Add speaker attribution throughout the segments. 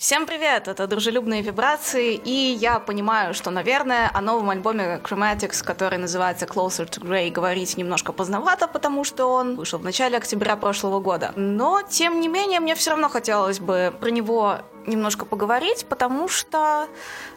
Speaker 1: Всем привет! Это «Дружелюбные вибрации», и я понимаю, что, наверное, о новом альбоме Chromatics, который называется «Closer to Grey», говорить немножко поздновато, потому что он вышел в начале октября прошлого года. Но, тем не менее, мне все равно хотелось бы про него немножко поговорить, потому что,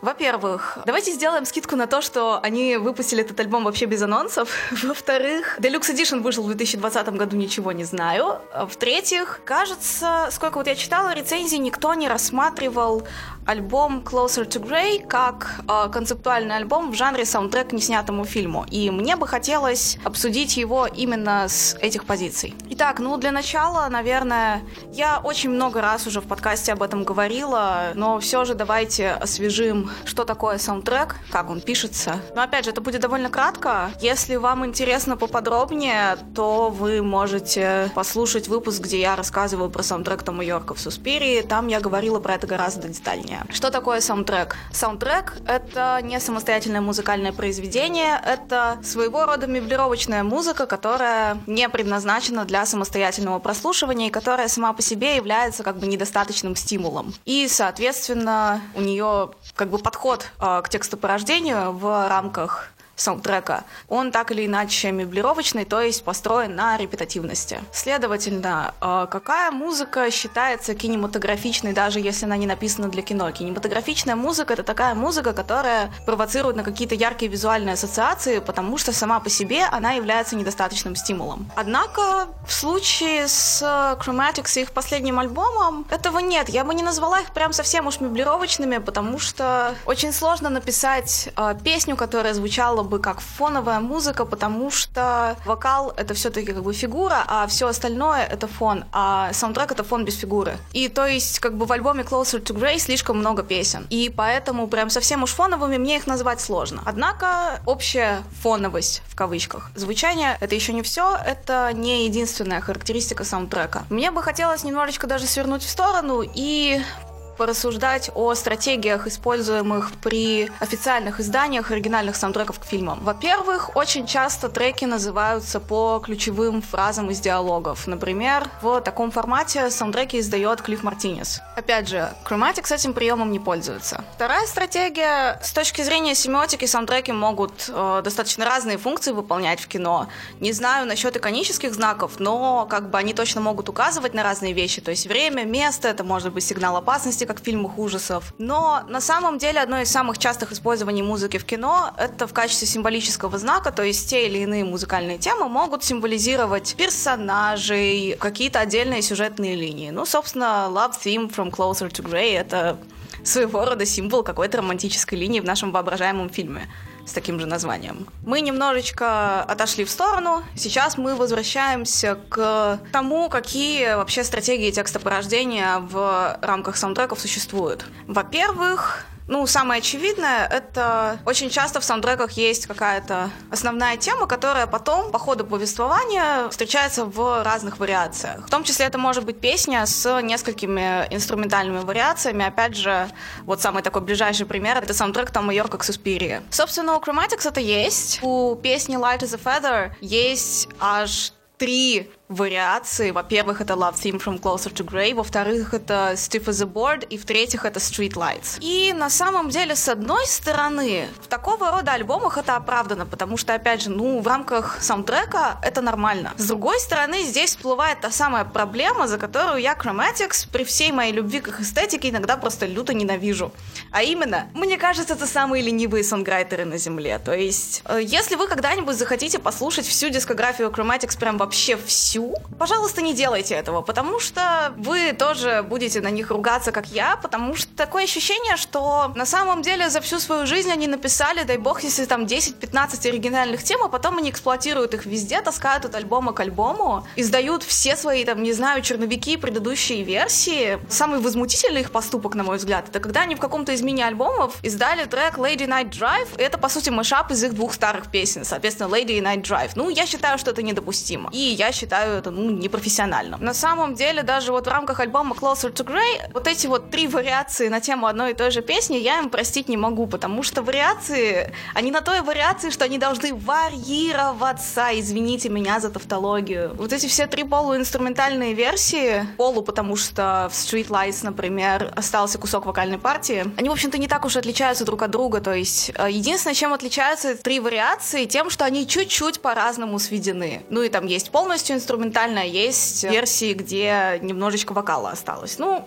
Speaker 1: во-первых, давайте сделаем скидку на то, что они выпустили этот альбом вообще без анонсов. Во-вторых, Deluxe Edition вышел в 2020 году, ничего не знаю. В-третьих, кажется, сколько вот я читала рецензии, никто не рассматривал альбом Closer to Grey как э, концептуальный альбом в жанре саундтрек к неснятому фильму. И мне бы хотелось обсудить его именно с этих позиций. Итак, ну для начала, наверное, я очень много раз уже в подкасте об этом говорила, но все же давайте освежим, что такое саундтрек, как он пишется. Но опять же, это будет довольно кратко. Если вам интересно поподробнее, то вы можете послушать выпуск, где я рассказываю про саундтрек Тома Йорка в Суспирии. Там я говорила про это гораздо детальнее Что такое саундтрек? Саундтрек — это не самостоятельное музыкальное произведение, это своего рода меблировочная музыка, которая не предназначена для самостоятельного прослушивания и которая сама по себе является как бы недостаточным стимулом. И, соответственно, у нее как бы подход э, к текстопорождению в рамках саундтрека, он так или иначе меблировочный, то есть построен на репетативности. Следовательно, э, какая музыка считается кинематографичной, даже если она не написана для кино? Кинематографичная музыка — это такая музыка, которая провоцирует на какие-то яркие визуальные ассоциации, потому что сама по себе она является недостаточным стимулом. Однако в случае с Chromatics и их последним альбомом этого нет. Я бы не назвала их прям совсем уж меблировочными, потому что очень сложно написать э, песню, которая звучала бы как фоновая музыка, потому что вокал это все-таки как бы фигура, а все остальное это фон, а саундтрек это фон без фигуры. И то есть как бы в альбоме Closer to Grey слишком много песен, и поэтому прям совсем уж фоновыми мне их назвать сложно. Однако общая фоновость в кавычках. Звучание это еще не все, это не единственная характеристика саундтрека. Мне бы хотелось немножечко даже свернуть в сторону и порассуждать о стратегиях, используемых при официальных изданиях оригинальных саундтреков к фильмам. Во-первых, очень часто треки называются по ключевым фразам из диалогов. Например, в таком формате саундтреки издает Клифф Мартинес. Опять же, Chromatic с этим приемом не пользуется. Вторая стратегия, с точки зрения семиотики, саундтреки могут э, достаточно разные функции выполнять в кино. Не знаю насчет иконических знаков, но как бы они точно могут указывать на разные вещи, то есть время, место, это может быть сигнал опасности, как в фильмах ужасов. Но на самом деле одно из самых частых использований музыки в кино — это в качестве символического знака, то есть те или иные музыкальные темы могут символизировать персонажей, какие-то отдельные сюжетные линии. Ну, собственно, Love Theme from Closer to Grey — это своего рода символ какой-то романтической линии в нашем воображаемом фильме с таким же названием. Мы немножечко отошли в сторону. Сейчас мы возвращаемся к тому, какие вообще стратегии текстопорождения в рамках саундтреков существуют. Во-первых, ну, самое очевидное, это очень часто в саундтреках есть какая-то основная тема, которая потом по ходу повествования встречается в разных вариациях. В том числе это может быть песня с несколькими инструментальными вариациями. Опять же, вот самый такой ближайший пример — это саундтрек Тома Йорка к Суспирии. Собственно, у Chromatics это есть. У песни Light as a Feather есть аж три вариации. Во-первых, это Love Theme from Closer to Grey, во-вторых, это Stiff as a Board, и в-третьих, это Street Lights. И на самом деле, с одной стороны, в такого рода альбомах это оправдано, потому что, опять же, ну, в рамках саундтрека это нормально. С другой стороны, здесь всплывает та самая проблема, за которую я Chromatics при всей моей любви к их эстетике иногда просто люто ненавижу. А именно, мне кажется, это самые ленивые сонграйтеры на Земле. То есть, э, если вы когда-нибудь захотите послушать всю дискографию Chromatics, прям вообще всю, хочу, пожалуйста, не делайте этого, потому что вы тоже будете на них ругаться, как я, потому что такое ощущение, что на самом деле за всю свою жизнь они написали, дай бог, если там 10-15 оригинальных тем, а потом они эксплуатируют их везде, таскают от альбома к альбому, издают все свои, там, не знаю, черновики предыдущей версии. Самый возмутительный их поступок, на мой взгляд, это когда они в каком-то из мини-альбомов издали трек Lady Night Drive, это, по сути, мешап из их двух старых песен, соответственно, Lady Night Drive. Ну, я считаю, что это недопустимо. И я считаю, считаю это, ну, непрофессионально. На самом деле, даже вот в рамках альбома Closer to Grey, вот эти вот три вариации на тему одной и той же песни я им простить не могу, потому что вариации, они на той вариации, что они должны варьироваться, извините меня за тавтологию. Вот эти все три полуинструментальные версии, полу, потому что в Street Lights, например, остался кусок вокальной партии, они, в общем-то, не так уж отличаются друг от друга, то есть э, единственное, чем отличаются три вариации, тем, что они чуть-чуть по-разному сведены. Ну и там есть полностью инструментальная, есть версии, где немножечко вокала осталось. Ну,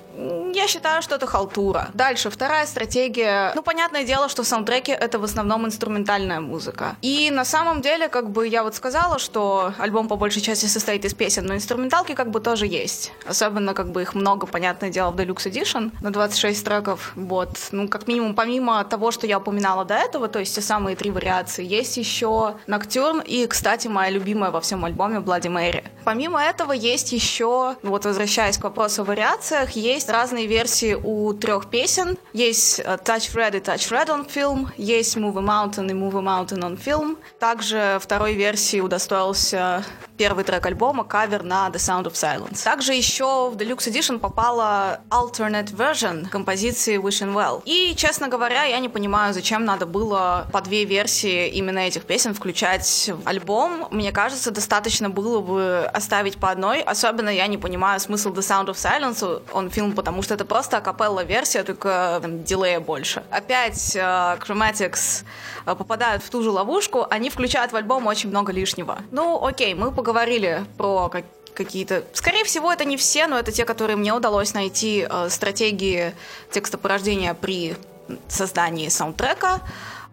Speaker 1: я считаю, что это халтура. Дальше, вторая стратегия. Ну, понятное дело, что саундтреки — это в основном инструментальная музыка. И на самом деле, как бы я вот сказала, что альбом по большей части состоит из песен, но инструменталки как бы тоже есть. Особенно как бы их много, понятное дело, в Deluxe Edition на 26 треков. Вот. Ну, как минимум, помимо того, что я упоминала до этого, то есть те самые три вариации, есть еще Ноктюрн и, кстати, моя любимая во всем альбоме Bloody Mary. Помимо этого есть еще, вот возвращаясь к вопросу о вариациях, есть разные версии у трех песен. Есть э, Touch Red и Touch Red on Film, есть Move a Mountain и Move a Mountain on Film. Также второй версии удостоился первый трек альбома, кавер на The Sound of Silence. Также еще в Deluxe Edition попала alternate version композиции Wishing Well. И, честно говоря, я не понимаю, зачем надо было по две версии именно этих песен включать в альбом. Мне кажется, достаточно было бы оставить по одной. Особенно я не понимаю смысл The Sound of Silence он фильм, потому что это просто акапелла версия, только там, дилея больше. Опять uh, Chromatics uh, попадают в ту же ловушку, они включают в альбом очень много лишнего. Ну, окей, мы поговорили про как какие-то... Скорее всего, это не все, но это те, которые мне удалось найти э, стратегии текстопорождения при создании саундтрека. А,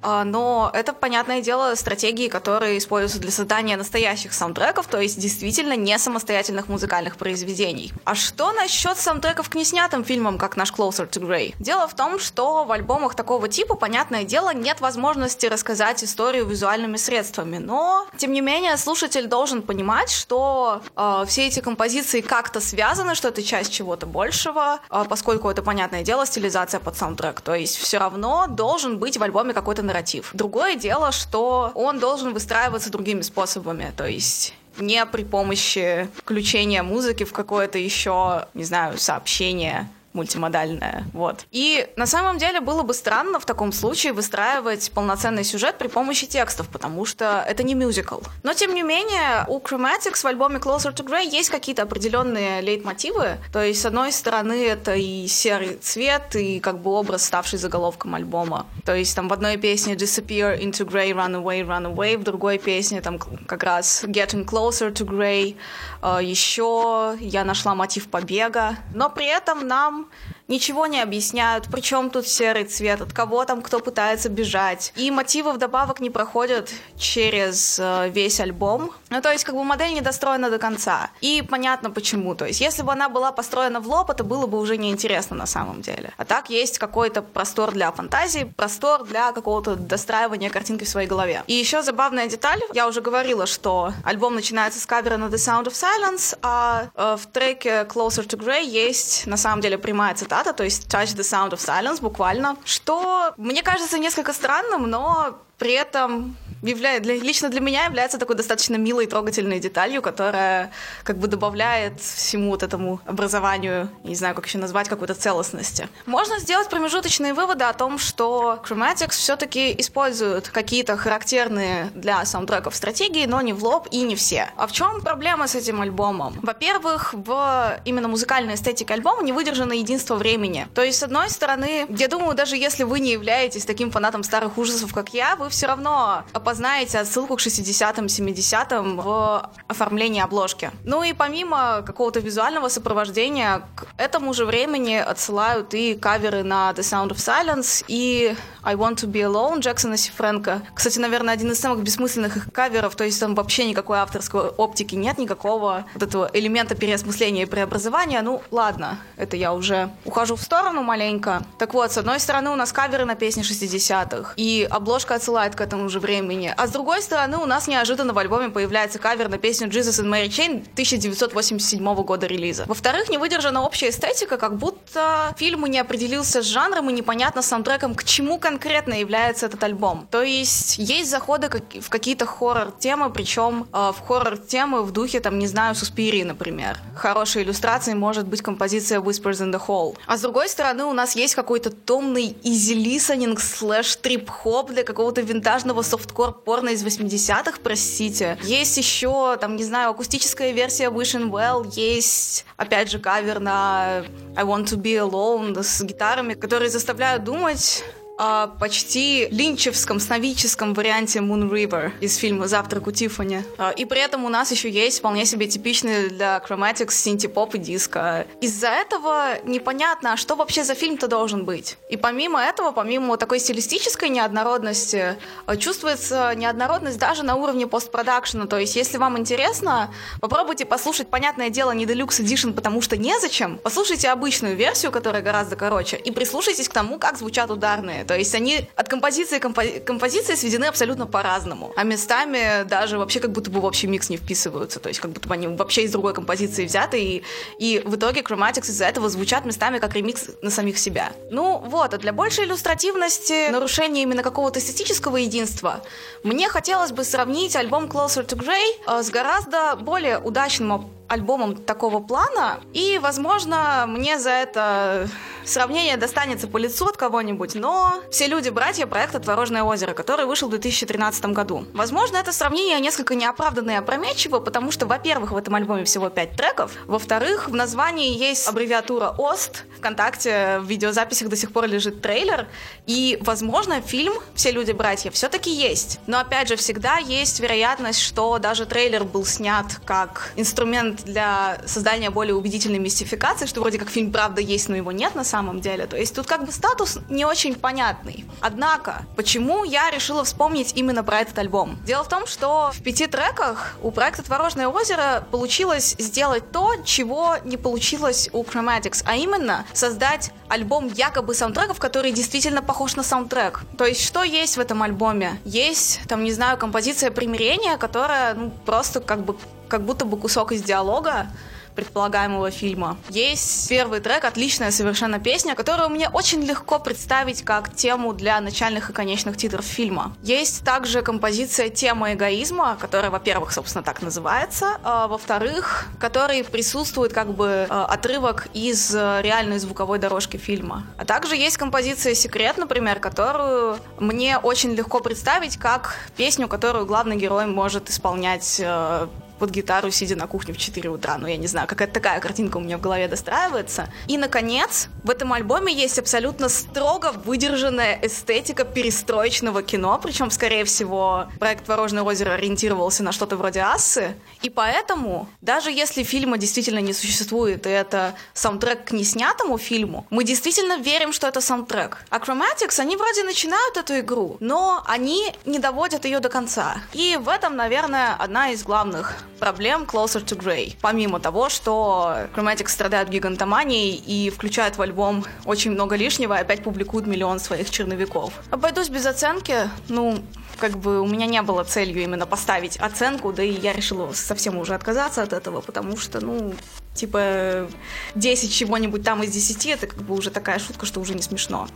Speaker 1: но это, понятное дело, стратегии, которые используются для создания настоящих саундтреков, то есть действительно не самостоятельных музыкальных произведений. А что насчет саундтреков к неснятым фильмам, как наш Closer to Grey? Дело в том, что в альбомах такого типа, понятное дело, нет возможности рассказать историю визуальными средствами, но, тем не менее, слушатель должен понимать, что э, все эти композиции как-то связаны, что это часть чего-то большего, э, поскольку это, понятное дело, стилизация под саундтрек, то есть все равно должен быть в альбоме какой-то нарратив. Другое дело, что он должен выстраиваться другими способами, то есть не при помощи включения музыки в какое-то еще, не знаю, сообщение мультимодальная. Вот. И на самом деле было бы странно в таком случае выстраивать полноценный сюжет при помощи текстов, потому что это не мюзикл. Но тем не менее, у Chromatics в альбоме Closer to Grey есть какие-то определенные лейтмотивы. То есть, с одной стороны, это и серый цвет, и как бы образ, ставший заголовком альбома. То есть, там в одной песне Disappear into Grey, Run Away, Run Away, в другой песне там как раз Getting Closer to Grey. А, Еще я нашла мотив побега. Но при этом нам now. Ничего не объясняют, причем тут серый цвет, от кого там кто пытается бежать. И мотивы вдобавок не проходят через э, весь альбом. Ну, то есть, как бы модель не достроена до конца. И понятно почему. То есть, если бы она была построена в лоб, это было бы уже неинтересно на самом деле. А так есть какой-то простор для фантазии, простор для какого-то достраивания картинки в своей голове. И еще забавная деталь. Я уже говорила, что альбом начинается с кавера на The Sound of Silence, а э, в треке Closer to Grey есть на самом деле прямая цитата, то есть Touch the Sound of Silence буквально, что мне кажется несколько странным, но при этом являет, для, лично для меня является такой достаточно милой и трогательной деталью, которая как бы добавляет всему вот этому образованию, не знаю, как еще назвать, какой-то целостности. Можно сделать промежуточные выводы о том, что Chromatics все-таки используют какие-то характерные для саундтреков стратегии, но не в лоб и не все. А в чем проблема с этим альбомом? Во-первых, в именно музыкальной эстетике альбома не выдержано единство времени. То есть, с одной стороны, я думаю, даже если вы не являетесь таким фанатом старых ужасов, как я, вы все равно опознаете отсылку к 60-м, 70-м в оформлении обложки. Ну и помимо какого-то визуального сопровождения, к этому же времени отсылают и каверы на The Sound of Silence и I Want to Be Alone Джексона Сифренко. Кстати, наверное, один из самых бессмысленных их каверов, то есть там вообще никакой авторской оптики нет, никакого вот этого элемента переосмысления и преобразования. Ну, ладно, это я уже ухожу в сторону маленько. Так вот, с одной стороны, у нас каверы на песни 60-х, и обложка отсылает к этому же времени. А с другой стороны, у нас неожиданно в альбоме появляется кавер на песню Jesus and Mary Chain 1987 года релиза. Во-вторых, не выдержана общая эстетика, как будто фильм не определился с жанром и непонятно саундтреком, к чему конкретно является этот альбом. То есть есть заходы в какие-то хоррор-темы, причем э, в хоррор-темы в духе, там, не знаю, Суспирии, например. Хорошей иллюстрацией может быть композиция Whispers in the Hall. А с другой стороны, у нас есть какой-то томный easy listening slash трип-хоп для какого-то винтажного softcore-порно из 80-х, простите. Есть еще, там, не знаю, акустическая версия Wishing Well, есть, опять же, кавер на I Want to Be Alone с гитарами, которые заставляют думать о почти линчевском, сновидческом варианте Moon River из фильма «Завтрак у Тиффани». А, и при этом у нас еще есть вполне себе типичный для Chromatics синти-поп и диско. Из-за этого непонятно, а что вообще за фильм-то должен быть. И помимо этого, помимо такой стилистической неоднородности, а, чувствуется неоднородность даже на уровне постпродакшена. То есть, если вам интересно, попробуйте послушать, понятное дело, не Deluxe Edition, потому что незачем. Послушайте обычную версию, которая гораздо короче, и прислушайтесь к тому, как звучат ударные. То есть они от композиции к компози- композиции сведены абсолютно по-разному. А местами даже вообще как будто бы в общий микс не вписываются. То есть как будто бы они вообще из другой композиции взяты. И, и в итоге Chromatics из-за этого звучат местами как ремикс на самих себя. Ну вот, а для большей иллюстративности, нарушения именно какого-то эстетического единства, мне хотелось бы сравнить альбом Closer to Grey э, с гораздо более удачным альбомом такого плана, и, возможно, мне за это сравнение достанется по лицу от кого-нибудь, но все люди братья проекта «Творожное озеро», который вышел в 2013 году. Возможно, это сравнение несколько неоправданно и опрометчиво, потому что, во-первых, в этом альбоме всего пять треков, во-вторых, в названии есть аббревиатура «ОСТ», ВКонтакте в видеозаписях до сих пор лежит трейлер, и, возможно, фильм «Все люди братья» все-таки есть. Но, опять же, всегда есть вероятность, что даже трейлер был снят как инструмент для создания более убедительной мистификации, что вроде как фильм правда есть, но его нет на самом деле. То есть тут как бы статус не очень понятный. Однако, почему я решила вспомнить именно про этот альбом? Дело в том, что в пяти треках у проекта «Творожное озеро» получилось сделать то, чего не получилось у Chromatics, а именно создать альбом якобы саундтреков, который действительно похож на саундтрек. То есть что есть в этом альбоме? Есть, там, не знаю, композиция примирения, которая ну, просто как бы как будто бы кусок из диалога, предполагаемого фильма. Есть первый трек, отличная совершенно песня, которую мне очень легко представить как тему для начальных и конечных титров фильма. Есть также композиция «Тема эгоизма», которая, во-первых, собственно, так называется, а во-вторых, который присутствует как бы а, отрывок из реальной звуковой дорожки фильма. А также есть композиция «Секрет», например, которую мне очень легко представить как песню, которую главный герой может исполнять а, под гитару, сидя на кухне в 4 утра. Ну, я не знаю, какая-то такая картинка у меня в голове достраивается. И, наконец, в этом альбоме есть абсолютно строго выдержанная эстетика перестроечного кино, причем, скорее всего, проект «Творожное озеро» ориентировался на что-то вроде «Ассы», и поэтому, даже если фильма действительно не существует, и это саундтрек к неснятому фильму, мы действительно верим, что это саундтрек. А Chromatics, они вроде начинают эту игру, но они не доводят ее до конца. И в этом, наверное, одна из главных проблем Closer to Grey. Помимо того, что Chromatic страдают гигантоманией и включают в альбом очень много лишнего и опять публикуют миллион своих черновиков. Обойдусь без оценки, ну, как бы у меня не было целью именно поставить оценку, да и я решила совсем уже отказаться от этого, потому что, ну, типа 10 чего-нибудь там из 10, это как бы уже такая шутка, что уже не смешно.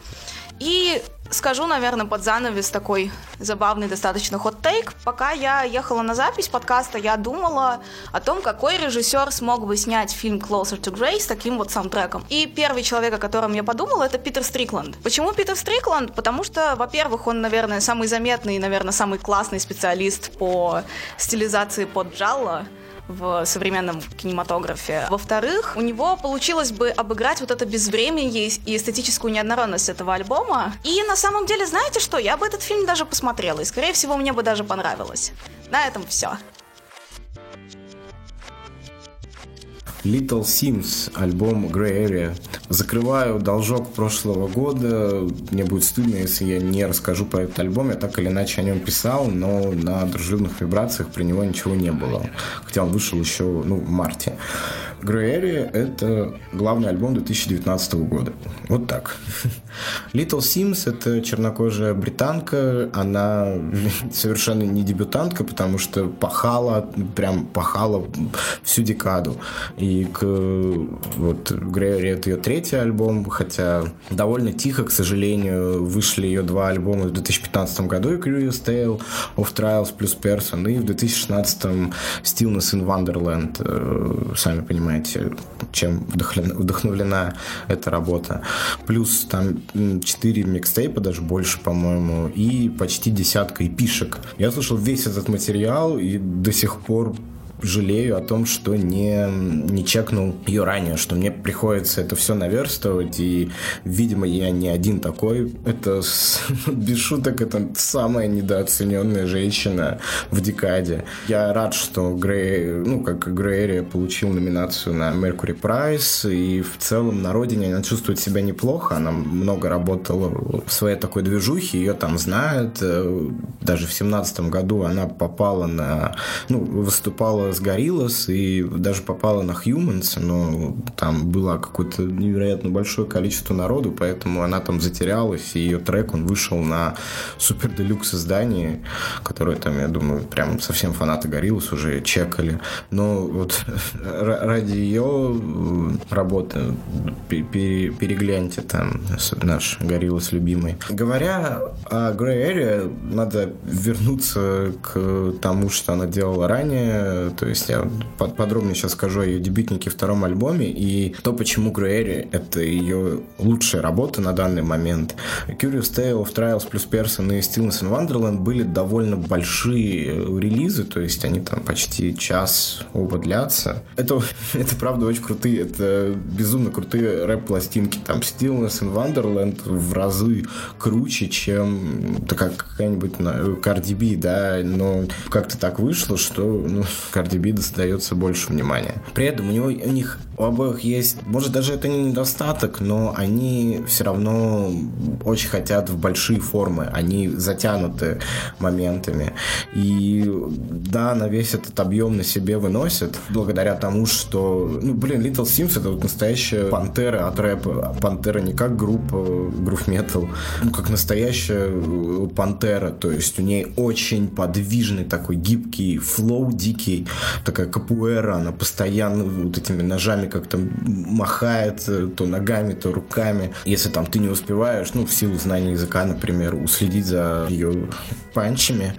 Speaker 1: И скажу, наверное, под занавес такой забавный достаточно хот-тейк. Пока я ехала на запись подкаста, я думала о том, какой режиссер смог бы снять фильм Closer to Grey с таким вот саундтреком. И первый человек, о котором я подумала, это Питер Стрикланд. Почему Питер Стрикланд? Потому что, во-первых, он, наверное, самый заметный наверное, самый классный специалист по стилизации под джалло в современном кинематографе. Во-вторых, у него получилось бы обыграть вот это безвременье и эстетическую неоднородность этого альбома. И на самом деле, знаете что, я бы этот фильм даже посмотрела, и, скорее всего, мне бы даже понравилось. На этом все.
Speaker 2: Little Sims, альбом Grey Area. Закрываю должок прошлого года. Мне будет стыдно, если я не расскажу про этот альбом. Я так или иначе о нем писал, но на дружелюбных вибрациях про него ничего не было. Хотя он вышел еще ну, в марте. Grey Area — это главный альбом 2019 года. Вот так. Little Sims — это чернокожая британка. Она совершенно не дебютантка, потому что пахала, прям пахала всю декаду. И к, вот Area — это ее третий альбом, хотя довольно тихо, к сожалению, вышли ее два альбома в 2015 году, и Curious Tale of Trials плюс Person, и в 2016 Stillness in Wonderland, э, сами понимаете, понимаете, чем вдохновлена эта работа. Плюс там 4 микстейпа, даже больше, по-моему, и почти десятка эпишек. Я слушал весь этот материал и до сих пор жалею о том, что не, не чекнул ее ранее, что мне приходится это все наверстывать, и, видимо, я не один такой. Это, без шуток, это самая недооцененная женщина в декаде. Я рад, что Грей, ну, как Грейри получил номинацию на Mercury Prize, и в целом на родине она чувствует себя неплохо, она много работала в своей такой движухе, ее там знают, даже в семнадцатом году она попала на, ну, выступала с Gorillaz и даже попала на Humans, но там было какое-то невероятно большое количество народу, поэтому она там затерялась, и ее трек, он вышел на супер делюкс издании, которое там, я думаю, прям совсем фанаты Gorillaz уже чекали. Но вот ради ее работы перегляньте там наш Gorillaz любимый. Говоря о Grey Area, надо вернуться к тому, что она делала ранее, то есть я подробнее сейчас скажу о ее дебютнике втором альбоме и то, почему Grey это ее лучшая работа на данный момент. Curious Tale of Trials плюс Person и Stillness in Wonderland были довольно большие релизы, то есть они там почти час оба длятся. Это, это правда очень крутые, это безумно крутые рэп-пластинки. Там Stillness in Wonderland в разы круче, чем такая какая-нибудь Cardi B, да, но как-то так вышло, что ну, Cardi B достается больше внимания. При этом у него у них у обоих есть, может даже это не недостаток, но они все равно очень хотят в большие формы, они затянуты моментами. И да, на весь этот объем на себе выносят, благодаря тому, что, ну, блин, Little Sims это вот настоящая пантера от рэпа. Пантера не как группа грув метал, ну, как настоящая пантера, то есть у ней очень подвижный такой гибкий флоу дикий, такая капуэра, она постоянно вот этими ножами как-то махает, э, то ногами, то руками. Если там ты не успеваешь, ну, в силу знания языка, например, уследить за ее панчами,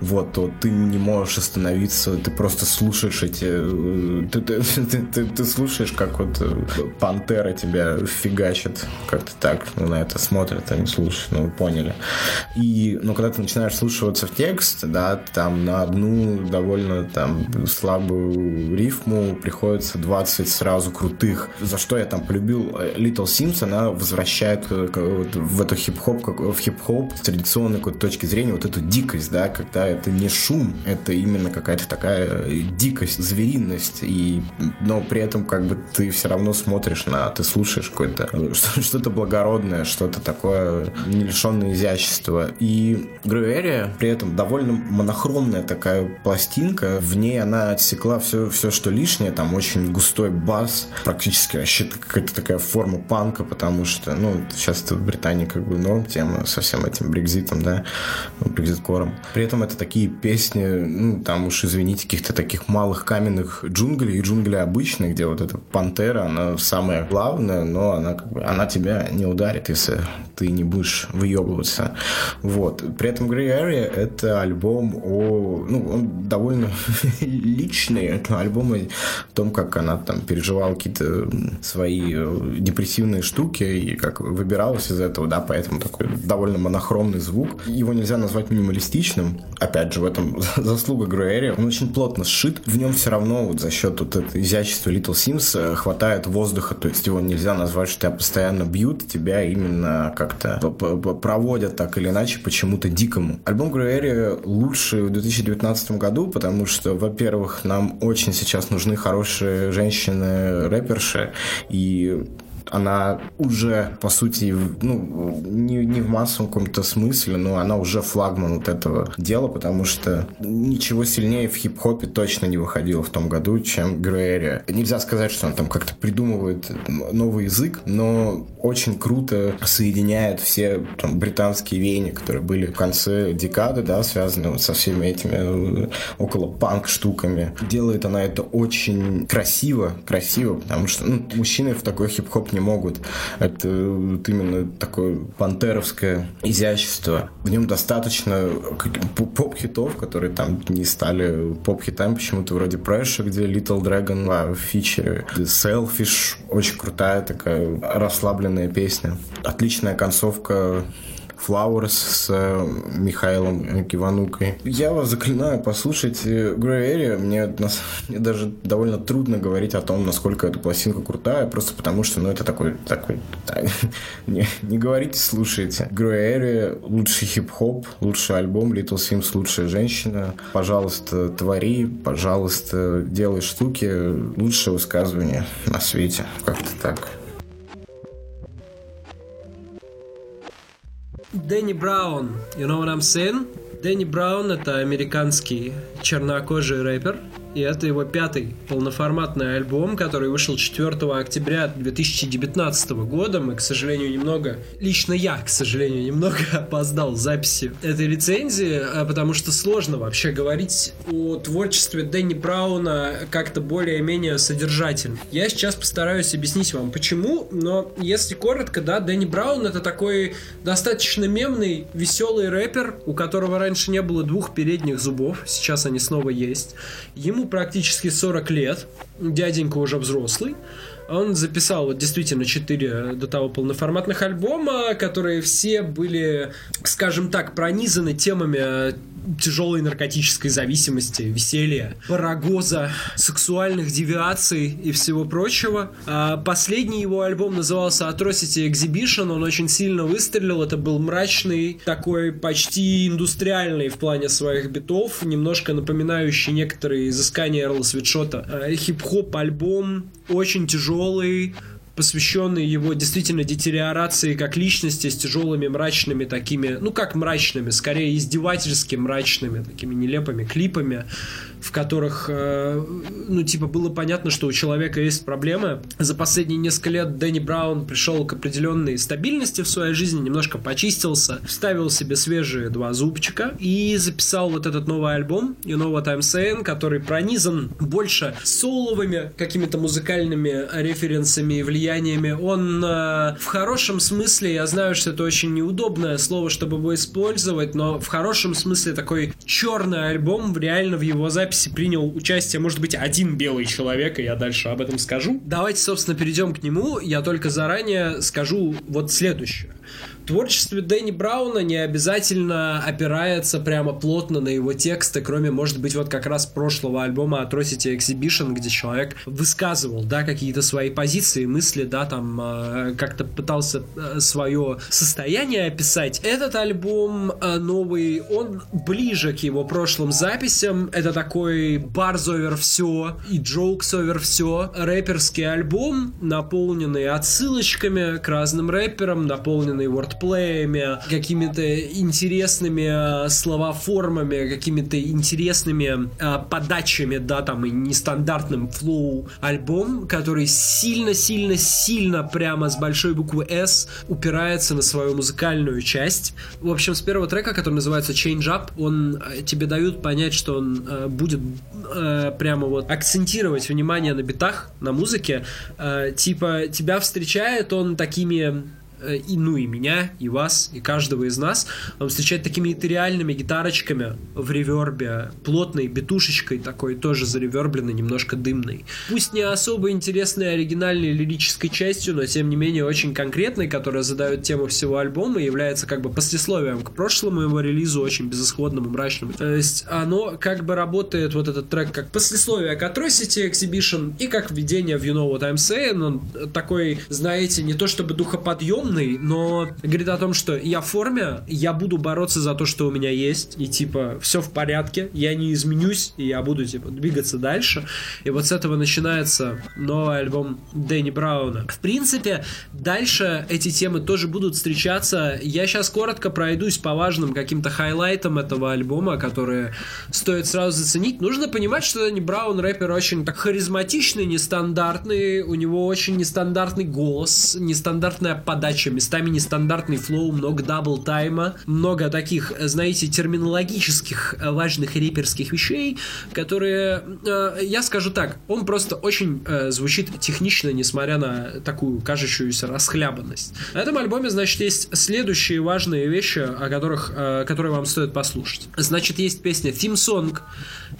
Speaker 2: вот, то ты не можешь остановиться, ты просто слушаешь эти... Э, ты, ты, ты, ты, ты слушаешь, как вот э, пантера тебя фигачит, как-то так ну, на это смотрят, они слушают, ну, вы поняли. И, ну, когда ты начинаешь слушаться в текст, да, там на одну довольно там слабую рифму приходится 20 сразу крутых. За что я там полюбил э, Little Sims, она возвращает вот в эту хип-хоп, в хип-хоп с традиционной какой-то точки зрения вот эту дикость, да, когда это не шум, это именно какая-то такая э, дикость, звериность, и, но при этом как бы ты все равно смотришь на, ты слушаешь какое-то э, что-то благородное, что-то такое не лишенное изящества. И Грюэрия при этом довольно монохромная такая пластинка, в ней она отсекла все, все, что лишнее, там очень густой бас, практически вообще какая-то такая форма панка, потому что, ну, сейчас в Британии как бы норм тема со всем этим брекзитом, да, брекзит-кором. При этом это такие песни, ну, там уж, извините, каких-то таких малых каменных джунглей и джунгли обычные, где вот эта пантера, она самая главная, но она как бы, она тебя не ударит, если ты не будешь выебываться. Вот. При этом Grey Area — это альбом о... Ну, он довольно личный. Это альбом о том, как она там переживала какие-то свои э, депрессивные штуки и как выбиралась из этого, да, поэтому такой довольно монохромный звук. Его нельзя назвать минималистичным. Опять же, в этом заслуга Area. Он очень плотно сшит. В нем все равно вот за счет вот этого изящества Little Sims э, хватает воздуха, то есть его нельзя назвать, что тебя постоянно бьют, тебя именно как-то проводят так или иначе почему-то дикому. Альбом Area лучший в 2019 году, потому что, во-первых, во-первых, нам очень сейчас нужны хорошие женщины-рэперши, и она уже, по сути, ну, не, не в массовом каком-то смысле, но она уже флагман вот этого дела, потому что ничего сильнее в хип-хопе точно не выходило в том году, чем Грейри. Нельзя сказать, что он там как-то придумывает новый язык, но очень круто соединяет все там, британские веяния, которые были в конце декады, да, связаны вот со всеми этими э, около панк штуками. Делает она это очень красиво, красиво, потому что ну, мужчины в такой хип-хоп не могут. Это вот именно такое пантеровское изящество. В нем достаточно поп-хитов, которые там не стали поп-хитами, почему-то вроде Pressure, где Little Dragon а, в. Selfish, очень крутая такая расслабленная песня. Отличная концовка Flowers с э, Михаилом Киванукой. Я вас заклинаю послушать Grey Area. Мне, мне даже довольно трудно говорить о том, насколько эта пластинка крутая, просто потому что, ну, это такой, такой, так, не, не говорите, слушайте. Grey Area лучший хип-хоп, лучший альбом, Little Sims лучшая женщина. Пожалуйста, твори, пожалуйста, делай штуки. Лучшее высказывание на свете. Как-то так.
Speaker 3: Дэнни Браун, you know what I'm saying? Дэнни Браун — это американский чернокожий рэпер, и это его пятый полноформатный альбом, который вышел 4 октября 2019 года. Мы, к сожалению, немного, лично я, к сожалению, немного опоздал записи этой рецензии, а потому что сложно вообще говорить о творчестве Дэнни Брауна как-то более-менее содержательно. Я сейчас постараюсь объяснить вам, почему, но если коротко, да, Дэнни Браун это такой достаточно мемный, веселый рэпер, у которого раньше не было двух передних зубов, сейчас они снова есть. Ему практически 40 лет, дяденька уже взрослый, он записал вот действительно 4 до того полноформатных альбома, которые все были, скажем так, пронизаны темами тяжелой наркотической зависимости, веселья, парагоза, сексуальных девиаций и всего прочего. А последний его альбом назывался Atrocity Exhibition, он очень сильно выстрелил, это был мрачный, такой почти индустриальный в плане своих битов, немножко напоминающий некоторые изыскания Эрла Свитшота. А, хип-хоп альбом, очень тяжелый, посвященный его действительно детериорации как личности с тяжелыми мрачными такими, ну как мрачными, скорее издевательски мрачными, такими нелепыми клипами, в которых, э, ну, типа, было понятно, что у человека есть проблемы. За последние несколько лет Дэнни Браун пришел к определенной стабильности в своей жизни, немножко почистился, вставил себе свежие два зубчика и записал вот этот новый альбом You Know What I'm Saying, который пронизан больше соловыми какими-то музыкальными референсами и влияниями. Он э, в хорошем смысле, я знаю, что это очень неудобное слово, чтобы его использовать, но в хорошем смысле такой черный альбом реально в его записи записи принял участие, может быть, один белый человек, и я дальше об этом скажу. Давайте, собственно, перейдем к нему. Я только заранее скажу вот следующее творчестве Дэнни Брауна не обязательно опирается прямо плотно на его тексты, кроме, может быть, вот как раз прошлого альбома Atrocity Exhibition, где человек высказывал, да, какие-то свои позиции, мысли, да, там э, как-то пытался э, свое состояние описать. Этот альбом э, новый, он ближе к его прошлым записям. Это такой bars over все и jokes over все. Рэперский альбом, наполненный отсылочками к разным рэперам, наполненный word wordplay ями, какими-то интересными э, словоформами, какими-то интересными э, подачами, да, там, и нестандартным flow альбом, который сильно-сильно-сильно прямо с большой буквы S упирается на свою музыкальную часть. В общем, с первого трека, который называется Change Up, он э, тебе дают понять, что он э, будет э, прямо вот акцентировать внимание на битах, на музыке. Э, типа, тебя встречает он такими и, ну, и меня, и вас, и каждого из нас, он встречает такими этериальными гитарочками в ревербе, плотной битушечкой такой, тоже заревербленной, немножко дымной. Пусть не особо интересной оригинальной лирической частью, но тем не менее очень конкретной, которая задает тему всего альбома и является как бы послесловием к прошлому его релизу, очень безысходному, мрачному. То есть оно как бы работает, вот этот трек, как послесловие к Atrocity Exhibition и как введение в You Know What I'm Saying. Он такой, знаете, не то чтобы духоподъем скромный, но говорит о том, что я в форме, я буду бороться за то, что у меня есть, и типа все в порядке, я не изменюсь, и я буду типа двигаться дальше. И вот с этого начинается новый альбом Дэнни Брауна. В принципе, дальше эти темы тоже будут встречаться. Я сейчас коротко пройдусь по важным каким-то хайлайтам этого альбома, которые стоит сразу заценить. Нужно понимать, что Дэнни Браун рэпер очень так харизматичный, нестандартный, у него очень нестандартный голос, нестандартная подача, местами нестандартный flow, много double time а, много таких, знаете, терминологических э, важных рэперских вещей, которые, э, я скажу так, он просто очень э, звучит технично, несмотря на такую кажущуюся расхлябанность. На этом альбоме, значит, есть следующие важные вещи, о которых, которые вам стоит послушать. Значит, есть песня Theme Song,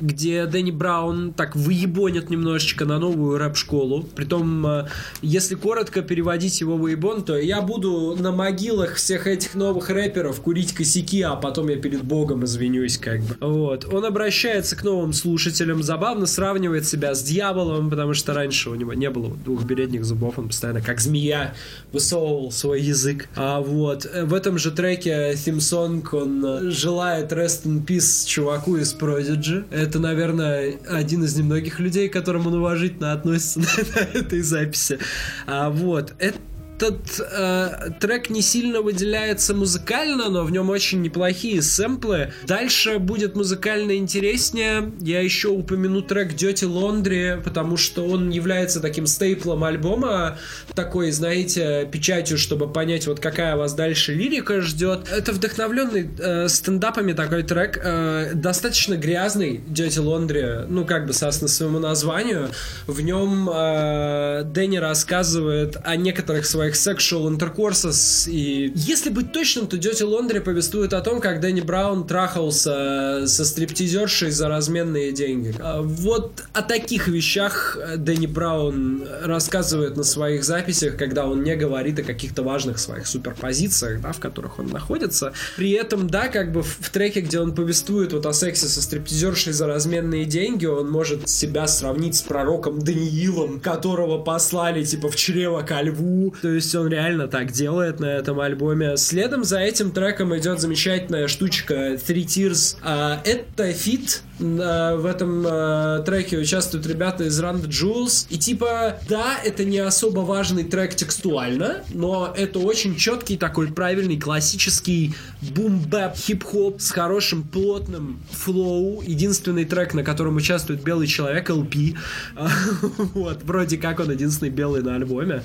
Speaker 3: где Дэнни Браун так выебонит немножечко на новую рэп-школу. Притом, если коротко переводить его выебон, то я буду на могилах всех этих новых рэперов курить косяки, а потом я перед богом извинюсь, как бы. Вот. Он обращается к новым слушателям, забавно сравнивает себя с дьяволом, потому что раньше у него не было двух передних зубов, он постоянно как змея высовывал свой язык. А вот э, в этом же треке Theme Song он э, желает rest in peace чуваку из Prodigy. Это, наверное, один из немногих людей, к которым он уважительно относится на, на этой записи. А вот, это этот э, трек не сильно выделяется музыкально, но в нем очень неплохие сэмплы. Дальше будет музыкально интереснее. Я еще упомяну трек Dirty Laundry, потому что он является таким стейплом альбома, такой, знаете, печатью, чтобы понять, вот какая вас дальше лирика ждет. Это вдохновленный э, стендапами такой трек, э, достаточно грязный Dirty Laundry, ну, как бы, соответственно, своему названию. В нем э, Дэнни рассказывает о некоторых своих sexual intercourses и... Если быть точным, то Dirty Laundry повествует о том, как Дэнни Браун трахался со стриптизершей за разменные деньги. А Вот о таких вещах Дэнни Браун рассказывает на своих записях, когда он не говорит о каких-то важных своих суперпозициях, да, в которых он находится. При этом, да, как бы в треке, где он повествует вот о сексе со стриптизершей за разменные деньги, он может себя сравнить с пророком Даниилом, которого послали, типа, в чрево ко льву. То есть он реально так делает на этом альбоме. Следом за этим треком идет замечательная штучка 3 Tearz. А, это feat. А, в этом а, треке участвуют ребята из Run the Jewels. И типа, да, это не особо важный трек текстуально, но это очень четкий такой правильный классический boom bap хип-хоп с хорошим плотным flow. Единственный трек, на котором участвует белый человек, El-P. Вот, вроде как он единственный белый на альбоме.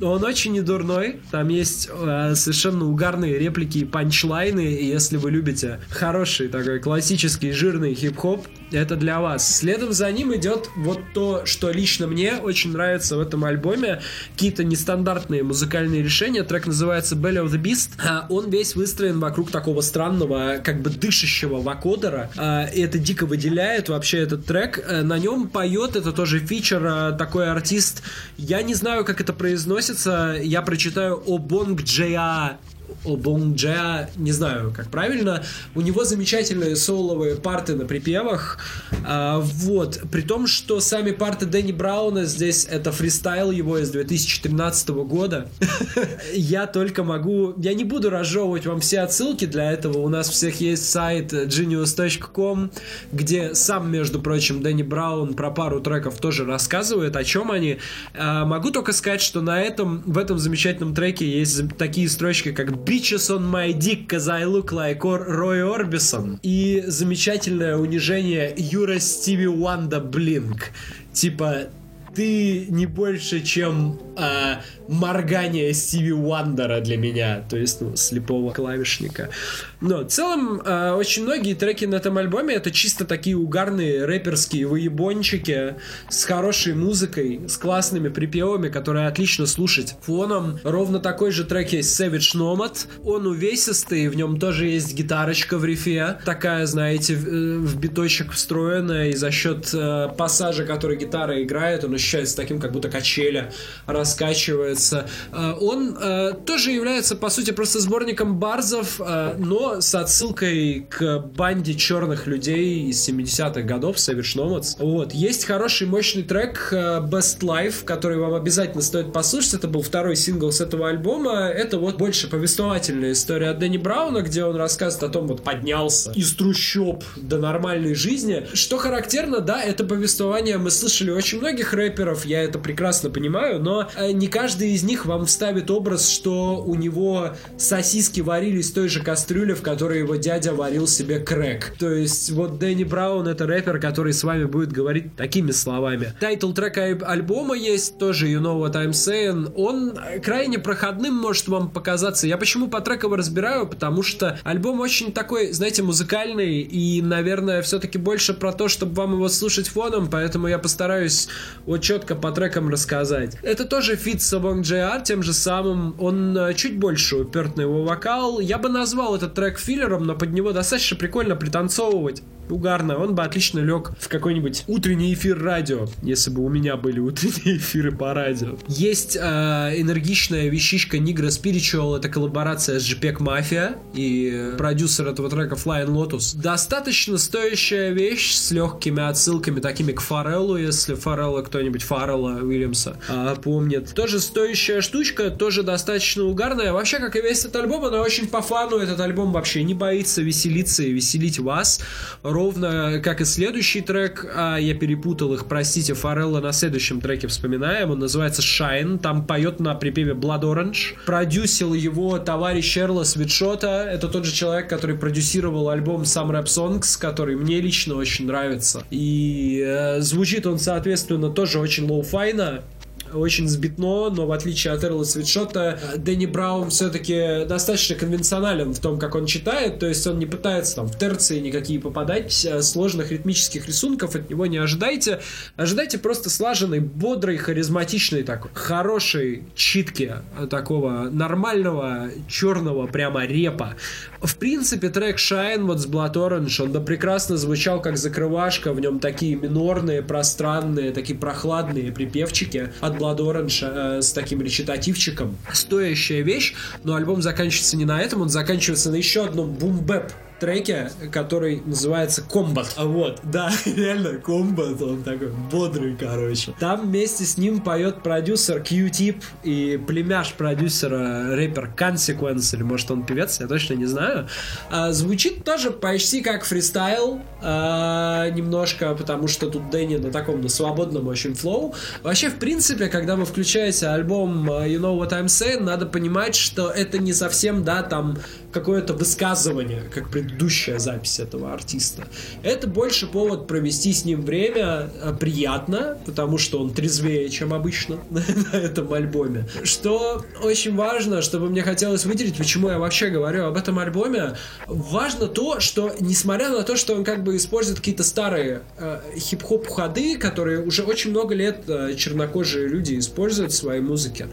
Speaker 3: Он очень недурной. Там есть э, совершенно угарные реплики и панчлайны. И если вы любите хороший такой классический жирный хип-хоп, это для вас. Следом за ним идет вот то, что лично мне очень нравится в этом альбоме. Какие-то нестандартные музыкальные решения. Трек называется Belly of the Beast. А, Он весь выстроен вокруг такого странного, как бы дышащего вакодера. А, это дико выделяет вообще этот трек. Э, На нем поет, это тоже фичер, а, такой артист. Я не знаю, как это произносится. Я прочитаю Обонг Джеа Обонджа, не знаю, как правильно. У него замечательные соловые парты на припевах. А, вот. При том, что сами парты Дэнни Брауна здесь это фристайл его из 2013 года. Я только могу... Я не буду разжевывать вам все отсылки. Для этого у нас всех есть сайт genius.com, где сам, между прочим, Дэнни Браун про пару треков тоже рассказывает, о чем они. А, могу только сказать, что на этом, в этом замечательном треке есть такие строчки, как Bitches on my dick, cause I look like Or- Roy Orbison. И замечательное унижение Юра Стиви Уанда Блинк. Типа, ты не больше, чем а, моргание Стиви Уандера для меня, то есть ну, слепого клавишника. Но в целом а, очень многие треки на этом альбоме это чисто такие угарные рэперские выебончики с хорошей музыкой, с классными припевами, которые отлично слушать фоном. Ровно такой же трек есть Savage Nomad. Он увесистый, в нем тоже есть гитарочка в рифе, такая, знаете, в, э, в биточек встроенная, и за счет э, пассажа, который гитара играет, он ощущается таким, как будто качеля раскачивается Э, он э, тоже является, по сути, просто сборником барзов, э, но с отсылкой к банде черных людей из 70-х годов, Savage Nomads. Вот. Есть хороший, мощный трек э, Best Life, который вам обязательно стоит послушать. Это был второй сингл с этого альбома. Это вот больше повествовательная история от Дэнни Брауна, где он рассказывает о том, вот поднялся из трущоб до нормальной жизни. Что характерно, да, это повествование мы слышали очень многих рэперов, я это прекрасно понимаю, но не каждый из них вам вставит образ, что у него сосиски варились в той же кастрюле, в которой его дядя варил себе крэк. То есть вот Дэнни Браун это рэпер, который с вами будет говорить такими словами. Title track альбома есть, тоже You Know What I'm Saying. Он крайне проходным может вам показаться. Я почему по трекам разбираю? Потому что альбом очень такой, знаете, музыкальный и, наверное, все-таки больше про то, чтобы вам его слушать фоном, поэтому я постараюсь вот четко по трекам рассказать. Это тоже feat с Obongjayar, тем же самым. Он э, чуть больше уперт на его вокал. Я бы назвал этот трек филлером, но под него достаточно прикольно пританцовывать угарно, он бы отлично лег в какой-нибудь утренний эфир радио, если бы у меня были утренние эфиры по радио. Есть э, энергичная вещичка Negro Spiritual, это коллаборация с JPEGMAFIA и продюсер этого трека Flying Lotus. Достаточно стоящая вещь с легкими отсылками, такими к Фарреллу, если Фаррелла кто-нибудь Фаррелла Уильямса э, помнит. Тоже стоящая штучка, тоже достаточно угарная. Вообще, как и весь этот альбом, она очень по фану. Этот альбом вообще не боится веселиться и веселить вас ровно как и следующий трек, а я перепутал их, простите, Фаррелла на следующем треке вспоминаем, он называется Shine, там поет на припеве Blood Orange, продюсил его товарищ Эрла Свитшота, это тот же человек, который продюсировал альбом Some Rap Songs, который мне лично очень нравится, и э, звучит он, соответственно, тоже очень лоу-файно, очень сбитно, но в отличие от Эрла Свитшота, Дэнни Браун все-таки достаточно конвенционален в том, как он читает, то есть он не пытается там в терции никакие попадать, э, сложных ритмических рисунков от него не ожидайте. Ожидайте просто слаженной, бодрой, харизматичной такой, хорошей читки э, такого нормального черного прямо репа. В принципе, трек Shine вот с Blood Orange, он да прекрасно звучал как закрывашка, в нем такие минорные, пространные, такие прохладные припевчики от Blood Orange э, с таким речитативчиком. Стоящая вещь, но альбом заканчивается не на этом, он заканчивается на еще одном бумбэп треке, который называется Combat. А вот, да, реально Combat, он такой бодрый, короче. Там вместе с ним поет продюсер Q-Tip и племяш продюсера рэпер Consequence, или может он певец, я точно не знаю. А, звучит тоже почти как фристайл, а, немножко, потому что тут Дэнни на таком, на свободном очень флоу. Вообще, в принципе, когда вы включаете альбом а, You Know What I'm Saying, надо понимать, что это не совсем, да, там какое-то высказывание, как предыдущая запись этого артиста. Это больше повод провести с ним время э, приятно, потому что он трезвее, чем обычно на этом альбоме. Что очень важно, чтобы мне хотелось выделить, почему я вообще говорю об этом альбоме, важно то, что несмотря на то, что он как бы использует какие-то старые э, хип-хоп ходы, которые уже очень много лет э, чернокожие люди используют в своей музыке,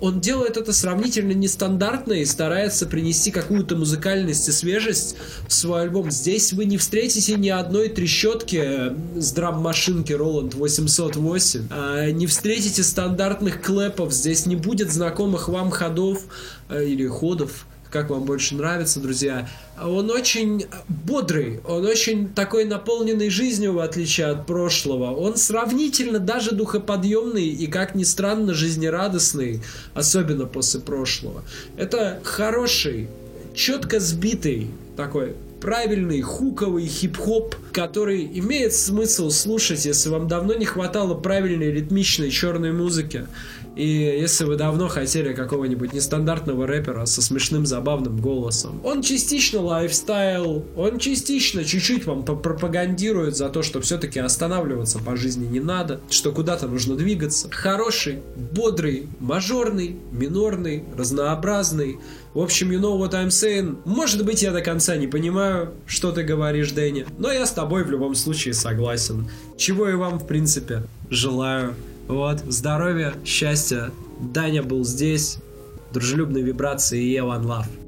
Speaker 3: он делает это сравнительно нестандартно и старается принести какую-то музыкальность и свежесть в свой альбом. Здесь вы не встретите ни одной трещотки с драм-машинки Roland 808, а не встретите стандартных клэпов, здесь не будет знакомых вам ходов э, или ходов, как вам больше нравится, друзья. Он очень бодрый, он очень такой наполненный жизнью, в отличие от прошлого. Он сравнительно даже духоподъемный и, как ни странно, жизнерадостный, особенно после прошлого. Это хороший, четко сбитый такой правильный хуковый хип-хоп, который имеет смысл слушать, если вам давно не хватало правильной ритмичной черной музыки. И если вы давно хотели какого-нибудь нестандартного рэпера со смешным забавным голосом, он частично лайфстайл, он частично чуть-чуть вам пропагандирует за то, что все-таки останавливаться по жизни не надо, что куда-то нужно двигаться. Хороший, бодрый, мажорный, минорный, разнообразный. В общем, you know what I'm saying. Может быть, я до конца не понимаю, что ты говоришь, Дэнни, но я с тобой в любом случае согласен. Чего и вам, в принципе, желаю. Вот, здоровья, счастья. Даня был здесь. Дружелюбные вибрации и One Love.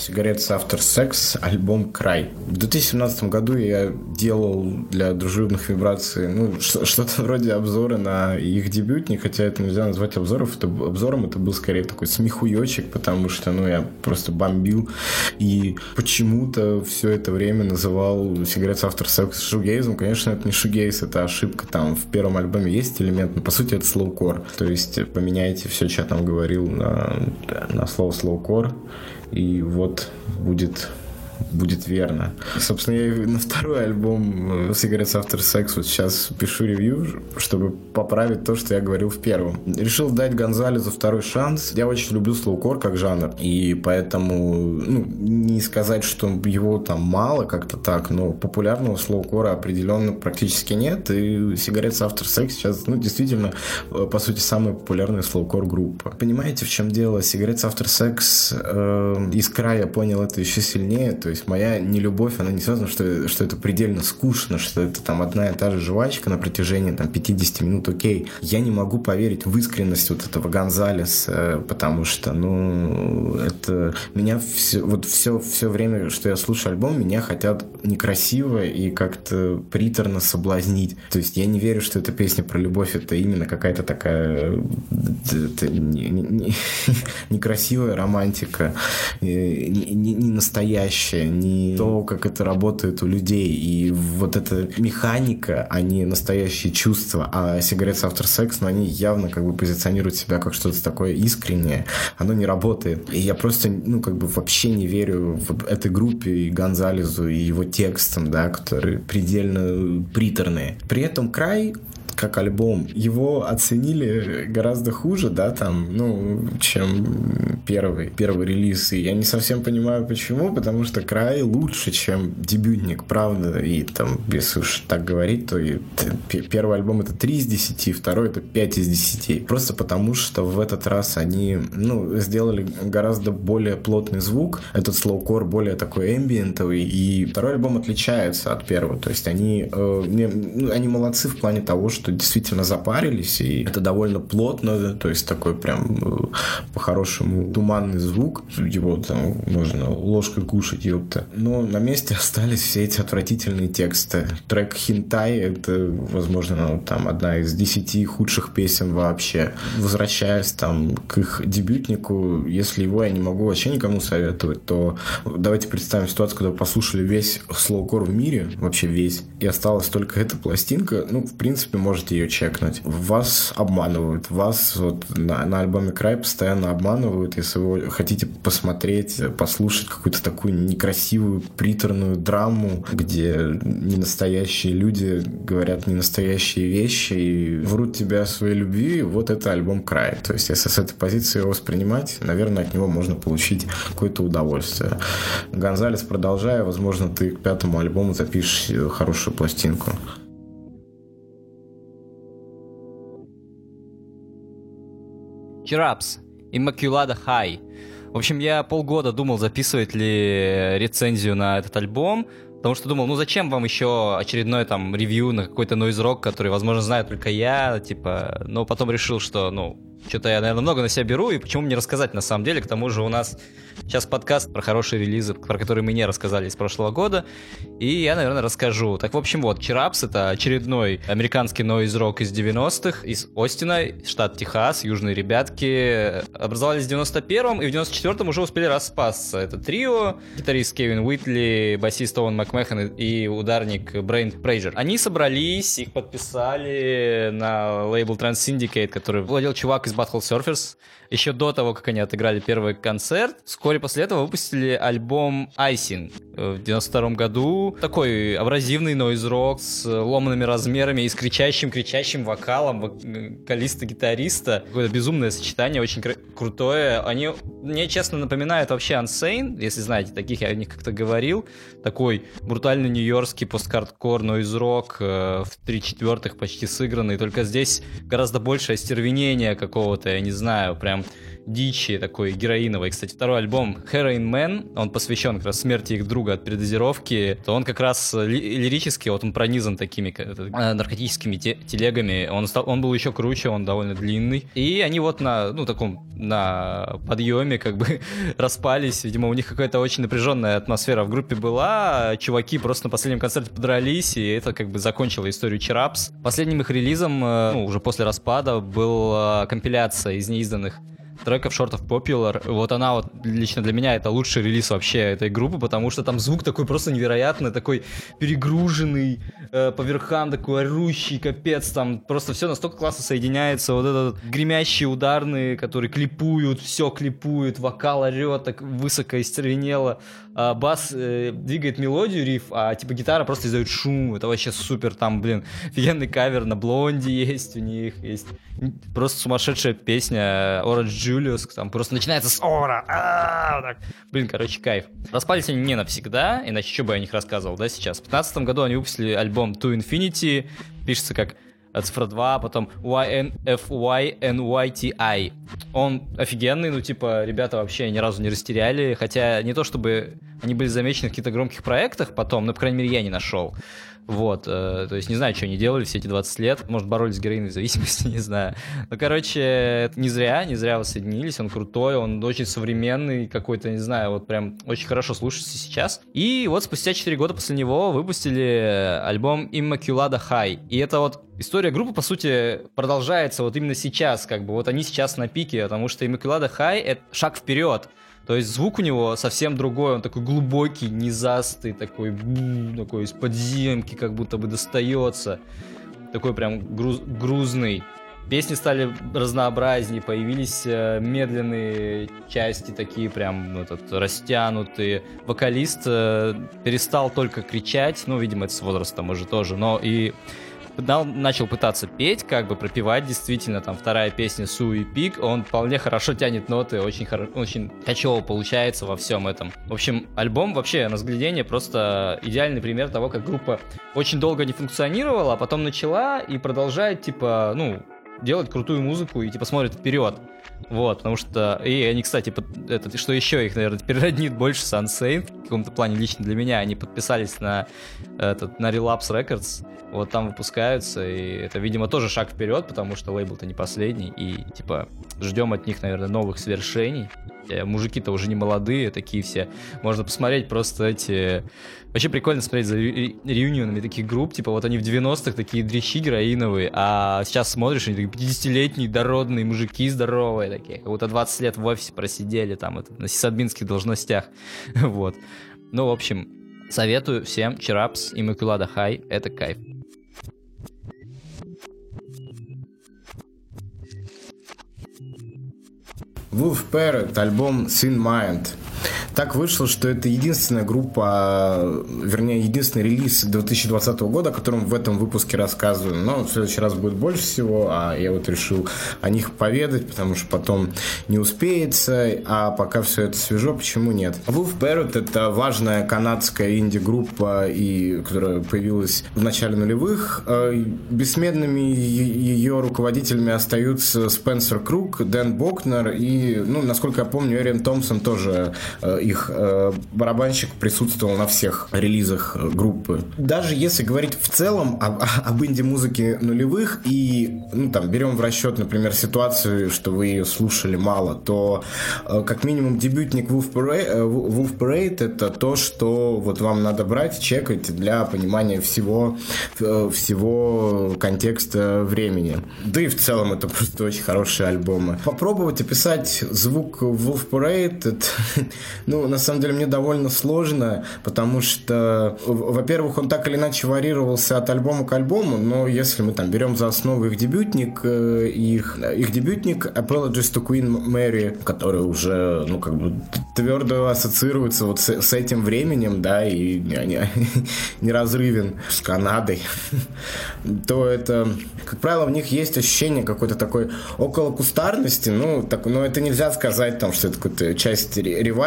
Speaker 2: Cigarettes After Sex, альбом «Край». В 2017 году я делал для дружелюбных вибраций ну, что-то вроде обзора на их дебютник, хотя это нельзя назвать обзором, это, обзором, это был скорее такой смехуёчек, потому что, ну, я просто бомбил и почему-то все это время называл Cigarettes After Sex шугейзом. Конечно, это не шугейз, это ошибка. Там в первом альбоме есть элемент, но по сути это слоукор. То есть поменяйте все, что я там говорил на, на слово слоукор, и вот будет будет верно. Собственно, я на второй альбом Cigarettes After Sex вот сейчас пишу ревью, чтобы поправить то, что я говорил в первом. Решил дать Гонзалезу второй шанс. Я очень люблю слоукор как жанр, и поэтому, ну, не сказать, что его там мало как-то так, но популярного слоукора определенно практически нет, и Cigarettes After Sex сейчас, ну, действительно, по сути, самая популярная слоукор группа. Понимаете, в чем дело? Cigarettes After Sex э, из края понял это еще сильнее, то есть моя нелюбовь, она не связана, что, что это предельно скучно, что это там одна и та же жвачка на протяжении там 50 минут, окей. Я не могу поверить в искренность вот этого Гонзалеса, потому что, ну, это меня все, вот все, все время, что я слушаю альбом, меня хотят некрасиво и как-то приторно соблазнить. То есть я не верю, что эта песня про любовь, это именно какая-то такая некрасивая романтика, не, не, не настоящая вообще, не то, как это работает у людей. И вот эта механика, а не настоящие чувства. А Cigarettes After Sex, ну, они явно как бы позиционируют себя как что-то такое искреннее. Оно не работает. И я просто, ну, как бы вообще не верю в этой группе и Гонзалезу, и его текстам, да, которые предельно приторные. При этом край как альбом, его оценили гораздо хуже, да, там, ну, чем первый, первый релиз. И я не совсем понимаю, почему, потому что край лучше, чем дебютник, правда. И там, если уж так говорить, то и первый альбом это 3 из 10, второй это 5 из 10. Просто потому, что в этот раз они, ну, сделали гораздо более плотный звук. Этот слоукор более такой эмбиентовый, и второй альбом отличается от первого. То есть они, э, не, ну, они молодцы в плане того, что что действительно запарились, и это довольно плотно, то есть такой прям э, по-хорошему туманный звук, его там можно ложкой кушать, ёпта. Но на месте остались все эти отвратительные тексты. Трек «Хинтай» — это, возможно, ну, там одна из десяти худших песен вообще. Возвращаясь там к их дебютнику, если его я не могу вообще никому советовать, то давайте представим ситуацию, когда послушали весь слоукор в мире, вообще весь, и осталась только эта пластинка, ну, в принципе, можно можете ее чекнуть. Вас обманывают. Вас вот на, на альбоме Край постоянно обманывают. Если вы хотите посмотреть, послушать какую-то такую некрасивую, приторную драму, где ненастоящие люди говорят ненастоящие вещи и врут тебя о своей любви, вот это альбом Край. То есть, если с этой позиции его воспринимать, наверное, от него можно получить какое-то удовольствие. Гонзалес, продолжая, возможно, ты к пятому альбому запишешь хорошую пластинку.
Speaker 4: Chirap's, Immaculada High. В общем, я полгода думал, записывать ли рецензию на этот альбом, потому что думал, ну зачем вам еще очередной там ревью на какой-то noise rock, который, возможно, знаю только я, типа, но потом решил, что, ну, что-то я, наверное, много на себя беру, и почему мне рассказать на самом деле, к тому же у нас Сейчас подкаст про хорошие релизы, про которые мы не рассказали из прошлого года. И я, наверное, расскажу. Так, в общем, вот, Чирапс — это очередной американский нойз-рок из 90-х, из Остина, штат Техас, южные ребятки. Образовались в 91-м, и в 94-м уже успели распасться. Это трио, гитарист Кевин Уитли, басист Оуэн Макмехан и ударник Брейн Прейджер. Они собрались, их подписали на лейбл Trans Syndicate, который владел чувак Battle Surfers еще до того, как они отыграли первый концерт. Вскоре после этого выпустили альбом Icing в 92 году. Такой абразивный нойз-рок с ломанными размерами и с кричащим-кричащим вокалом вокалиста-гитариста. Какое-то безумное сочетание, очень кр- крутое. Они мне, честно, напоминают вообще Unsane, если знаете, таких я о них как-то говорил. Такой брутальный нью-йоркский посткардкор нойз-рок э, в три четвертых почти сыгранный. Только здесь гораздо больше остервенения какого-то, я не знаю, прям дичи такой героиновой. Кстати, второй альбом Heroin Man, он посвящен как раз смерти их друга от передозировки, то он как раз ли- лирически, вот он пронизан такими э, наркотическими те- телегами, он, стал, он был еще круче, он довольно длинный. И они вот на, ну, таком, на подъеме как бы распались, видимо, у них какая-то очень напряженная атмосфера в группе была, чуваки просто на последнем концерте подрались, и это как бы закончило историю Чарапс. Последним их релизом, э, ну, уже после распада, была компиляция из неизданных треков of Popular. Вот она вот лично для меня это лучший релиз вообще этой группы, потому что там звук такой просто невероятный, такой перегруженный, э, по верхам такой орущий, капец, там просто все настолько классно соединяется. Вот этот гремящие ударные, которые клипуют, все клипуют, вокал орет так высоко и а бас э, двигает мелодию, риф, а типа гитара просто издает шум. Это вообще супер. Там, блин, офигенный кавер на Блонди есть у них, есть просто сумасшедшая песня Orange Julius, там просто начинается с ора. А, блин, короче, кайф. Распались они не навсегда, иначе что бы я о них рассказывал, да, сейчас. В 2015 году они выпустили альбом To Infinity, пишется как цифра 2, потом YNFYNYTI. Он офигенный, ну, типа, ребята вообще ни разу не растеряли, хотя не то чтобы они были замечены в каких-то громких проектах потом, но, по крайней мере, я не нашел. Вот, э, то есть не знаю, что они делали все эти 20 лет. Может, боролись с героиновой зависимостью, не знаю. Но, короче, это не зря, не зря воссоединились. Он крутой, он очень современный какой-то, не знаю, вот прям очень хорошо слушается сейчас. И вот спустя 4 года после него выпустили альбом Immaculada High. И это вот история группы, по сути, продолжается вот именно сейчас, как бы. Вот они сейчас на пике, потому что Immaculada High — это шаг вперед. То есть звук у него совсем другой, он такой глубокий, низастый, такой, такой из подземки как будто бы достается. Такой прям груз, грузный. Песни стали разнообразнее, появились э, медленные части, такие прям ну, этот, растянутые. Вокалист э, перестал только кричать, ну, видимо, это с возрастом уже тоже, но и начал пытаться петь, как бы пропевать, действительно, там вторая песня Су и Пик, он вполне хорошо тянет ноты, очень, хоро... очень качево получается во всем этом. В общем, альбом вообще на взглядение просто идеальный пример того, как группа очень долго не функционировала, а потом начала и продолжает, типа, ну, делать крутую музыку и, типа, смотрит вперед. Вот, потому что... И они, кстати, под, это, что еще их, наверное, перероднит больше Sunsaint, каком-то плане лично для меня. Они подписались на, этот, на Relapse Records, вот там выпускаются, и это, видимо, тоже шаг вперед, потому что лейбл-то не последний, и, типа, ждем от них, наверное, новых свершений. Э, мужики-то уже не молодые, такие все. Можно посмотреть просто эти... Вообще прикольно смотреть за ре- реюнионами таких групп, типа вот они в 90-х такие дрищи героиновые, а сейчас смотришь, они такие 50-летние дородные мужики здоровые такие, как будто 20 лет в офисе просидели там это, на сисадминских должностях. вот. Ну, в общем, советую всем Чирапс и Макулада Хай, это кайф.
Speaker 2: Wolf Parrot, альбом Sin Mind. Так вышло, что это единственная группа, вернее, единственный релиз 2020 года, о котором в этом выпуске рассказываю. Но в следующий раз будет больше всего, а я вот решил о них поведать, потому что потом не успеется, а пока все это свежо, почему нет? Wolf Parrot — это важная канадская инди-группа, и, которая появилась в начале нулевых. Э, бессменными ее руководителями остаются Спенсер Круг, Дэн Бокнер и, ну, насколько я помню, Эриан Томпсон тоже их э, барабанщик присутствовал на всех релизах э, группы. Даже если говорить в целом об, об инди-музыке нулевых и, ну, там, берем в расчет, например, ситуацию, что вы ее слушали мало, то как минимум дебютник Wolf Parade, Wolf Parade это то, что вот вам надо брать, чекать для понимания всего, всего контекста времени. Да и в целом это просто очень хорошие альбомы. Попробовать описать звук Wolf Parade, это, ну, на самом деле, мне довольно сложно, потому что, во-первых, он так или иначе варьировался от альбома к альбому, но если мы там берем за основу их дебютник, э, их, их дебютник Apologies to Queen Mary, который уже, ну, как бы твердо ассоциируется вот с, с этим временем, да, и не, не, неразрывен с Канадой, то это, как правило, в них есть ощущение какой-то такой около кустарности, ну, так, но это нельзя сказать, там, что это какая-то часть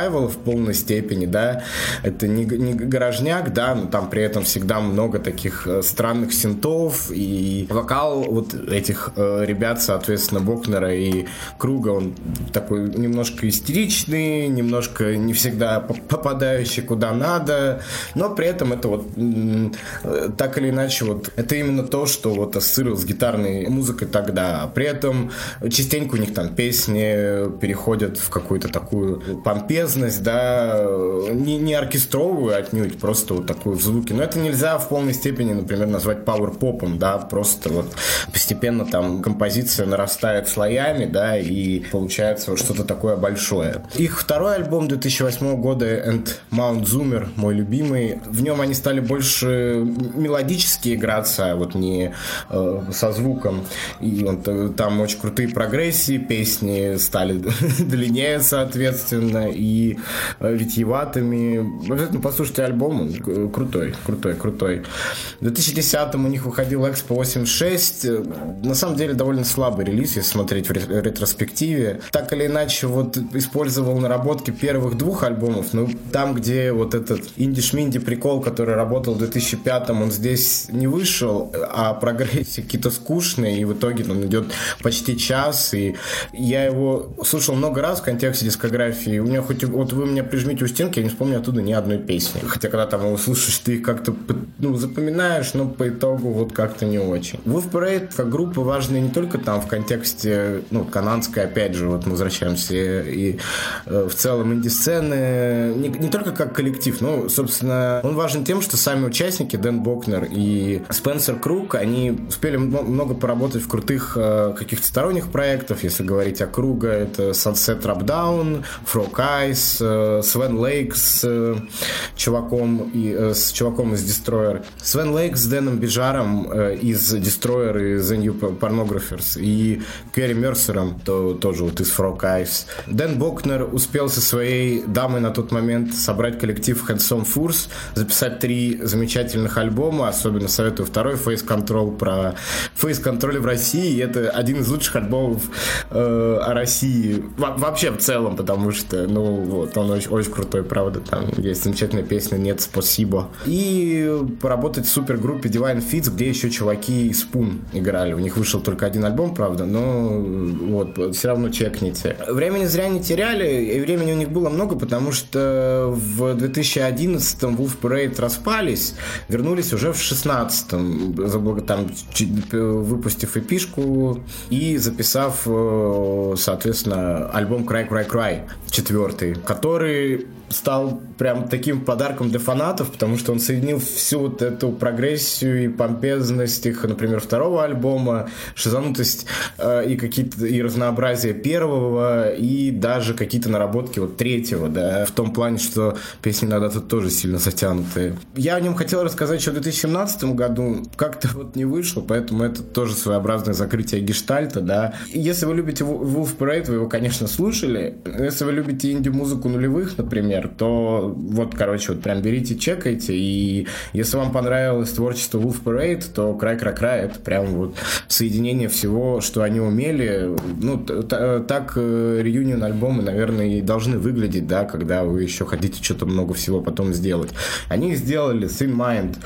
Speaker 2: ревайвала в полной степени, да, это не, не гаражняк, да, но там при этом всегда много таких э, странных синтов, и вокал вот этих э, ребят, соответственно, Бокнера и Круга, он такой немножко истеричный, немножко не всегда попадающий куда надо, но при этом это вот э, так или иначе вот это именно то, что вот ассоциировал с гитарной музыкой тогда. При этом частенько у них там песни переходят в какую-то такую помпезность, да, не, не оркестровую отнюдь, просто вот такую в звуке. Но это нельзя в полной степени, например, назвать пауэр-попом, да, просто вот постепенно там композиция нарастает слоями, да, и получается вот что-то такое большое. Их второй альбом 2008 года And Mount Zoomer, мой любимый, в нем они стали больше мелодически играться, а вот не э, со звуком. И он, там очень крутые прогрессии, песни стали длиннее, соответственно, и э, витьеватыми. Обязательно послушайте альбом, он крутой, крутой, крутой. В 2010 у них выходил Expo 86. На самом деле довольно слабый релиз, если смотреть в ретроспективе. Так или иначе, вот использовал наработки первых двух альбомов, но там, где вот этот инди-шминди прикол, который работал в 2005 он здесь не вышел, а прогрессии какие-то скучные, и в итоге он идет почти час, и я его слушал много раз в контексте дискографии. У меня хоть вот вы меня прижмите у стенки, я не вспомню оттуда ни одной песни. Хотя когда там его слушаешь, ты их как-то ну, запоминаешь, но по итогу вот как-то не очень. Wolf Parade как группа важная не только там в контексте, ну, канадской, опять же, вот мы возвращаемся, и э, в целом инди-сцены, не, не только как коллектив, ну, собственно, он важен тем, что сами участники, Дэн Бокнер и Спенсер Круг, они успели много поработать в крутых э, каких-то сторонних проектов, если говорить о Круга, это Sunset Rap Down, Frog Eyes, э, Sven Lake с э, чуваком, и, э, с чуваком из Destroyer. Свен Лейк с Дэном Бижаром э, из Destroyer и The New Pornographers и Кэрри Мерсером, то, тоже вот из Frog Eyes. Дэн Бокнер успел со своей дамой на тот момент собрать коллектив Handsome Force, записать три замечательных альбома, особенно советую второй Face Control про Face Control в России. Это один из лучших альбомов э, о России Во вообще в целом, потому что, ну, вот, он очень, очень крутой, правда. Там есть замечательная песня «Нет, спасибо». И поработать в супергруппе Divine Fits, где еще чуваки из Spoon играли. У них вышел только один альбом, правда, но вот, все равно чекните. Времени зря не теряли, и времени у них было много, потому что в 2011-м Wolf Parade распались, вернулись уже в 16-м, там, выпустив эпишку и записав, э, соответственно, альбом Cry Cry Cry, четвертый, который стал прям таким подарком для фанатов, потому что он соединил всю вот эту прогрессию и помпезность их, например, второго альбома, шизанутость э, и какие-то и разнообразие первого, и даже какие-то наработки вот третьего, да, в том плане, что песни иногда тут тоже сильно затянутые. Я о нем хотел рассказать еще в 2017 году, как-то вот не вышло, поэтому это тоже своеобразное закрытие гештальта, да. Если вы любите Wolf Parade, вы его, конечно, слушали. Если вы любите инди-музыку нулевых, например, например, то вот, короче, вот прям берите, чекайте, и если вам понравилось творчество Wolf Parade, то Край Край Край это прям вот соединение всего, что они умели. Ну, так э, реюнион альбомы, наверное, и должны выглядеть, да, когда вы еще хотите что-то много всего потом сделать. Они сделали Thin Mind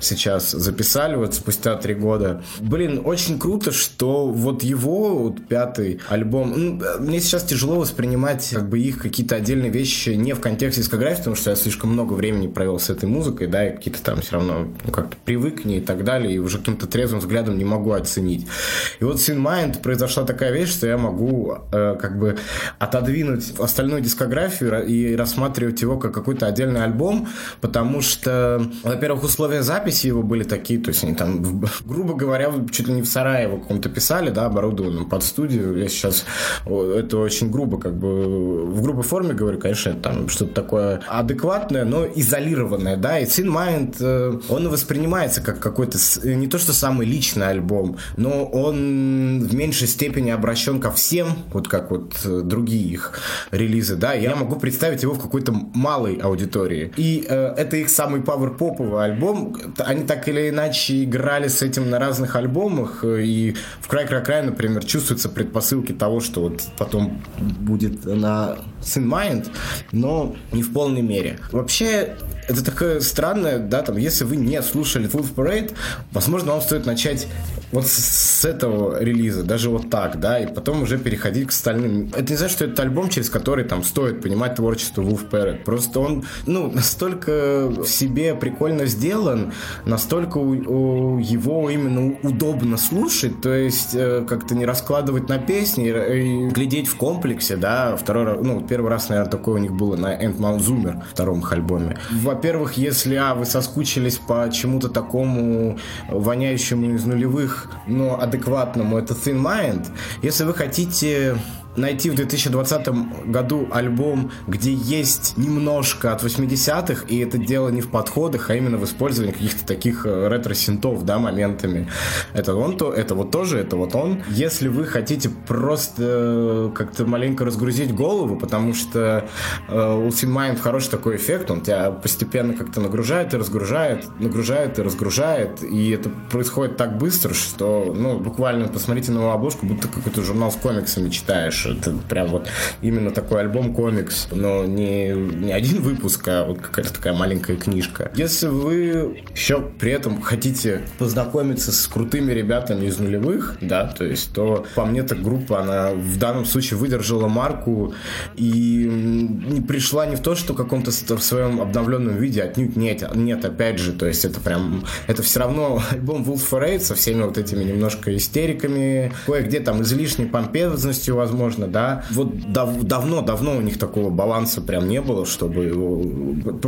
Speaker 2: сейчас, записали вот спустя три года. Блин, очень круто, что вот его вот пятый альбом, ну, мне сейчас тяжело воспринимать как бы их какие-то отдельные вещи не в контексте контексте дискографии, потому что я слишком много времени провел с этой музыкой, да, и какие-то там все равно ну, как-то привык к ней и так далее, и уже каким-то трезвым взглядом не могу оценить. И вот с In Mind произошла такая вещь, что я могу э, как бы отодвинуть остальную дискографию и рассматривать его как какой-то отдельный альбом, потому что, во-первых, условия записи его были такие, то есть они там, грубо говоря, чуть ли не в сарае его каком-то писали, да, оборудованном под студию. Я сейчас это очень грубо как бы в грубой форме говорю, конечно, там что что-то такое адекватное, но изолированное, да, и Sin Mind, э, он воспринимается как какой-то, не то что самый личный альбом, но он в меньшей степени обращен ко всем, вот как вот э, другие их релизы, да, я могу представить его в какой-то малой аудитории. И э, это их самый пауэр-поповый альбом, они так или иначе играли с этим на разных альбомах, и в «Край, край, край», например, чувствуются предпосылки того, что вот потом будет на Sin Mind, но не в полной мере. Вообще, это такое странное, да, там, если вы не слушали Full Parade, возможно, вам стоит начать вот с этого релиза, даже вот так, да, и потом уже переходить к остальным. Это не значит, что это альбом, через который там стоит понимать творчество Wolf Parade. Просто он, ну, настолько в себе прикольно сделан, настолько у, у его именно удобно слушать, то есть э, как-то не раскладывать на песни и, и глядеть в комплексе, да, второй раз, ну, первый раз, наверное, такое у них было на End Mount Zoomer, втором их альбоме. Во-первых, если, а, вы соскучились по чему-то такому воняющему из нулевых, но адекватному, это Thin Mind. Если вы хотите найти в 2020 году альбом, где есть немножко от 80-х, и это дело не в подходах, а именно в использовании каких-то таких э, ретро-синтов, да, моментами. Это он то, это вот тоже, это вот он. Если вы хотите просто э, как-то маленько разгрузить голову, потому что э, у Mind хороший такой эффект, он тебя постепенно как-то нагружает и разгружает, нагружает и разгружает, и это происходит так быстро, что, ну, буквально посмотрите на его обложку, будто какой-то журнал с комиксами читаешь, это прям вот именно такой альбом-комикс, но не, не один выпуск, а вот какая-то такая маленькая книжка. Если вы еще при этом хотите познакомиться с крутыми ребятами из нулевых, да, то есть, то по мне эта группа, она в данном случае выдержала марку и не пришла не в то, что в каком-то в своем обновленном виде, отнюдь нет, нет, опять же, то есть это прям, это все равно альбом Wolf for Eight со всеми вот этими немножко истериками, кое-где там излишней помпезностью, возможно, возможно, да. Вот дав давно-давно у них такого баланса прям не было, чтобы его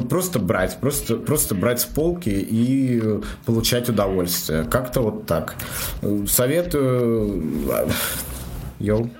Speaker 2: просто брать, просто, просто брать с полки и получать удовольствие. Как-то вот так. Советую... Йоу.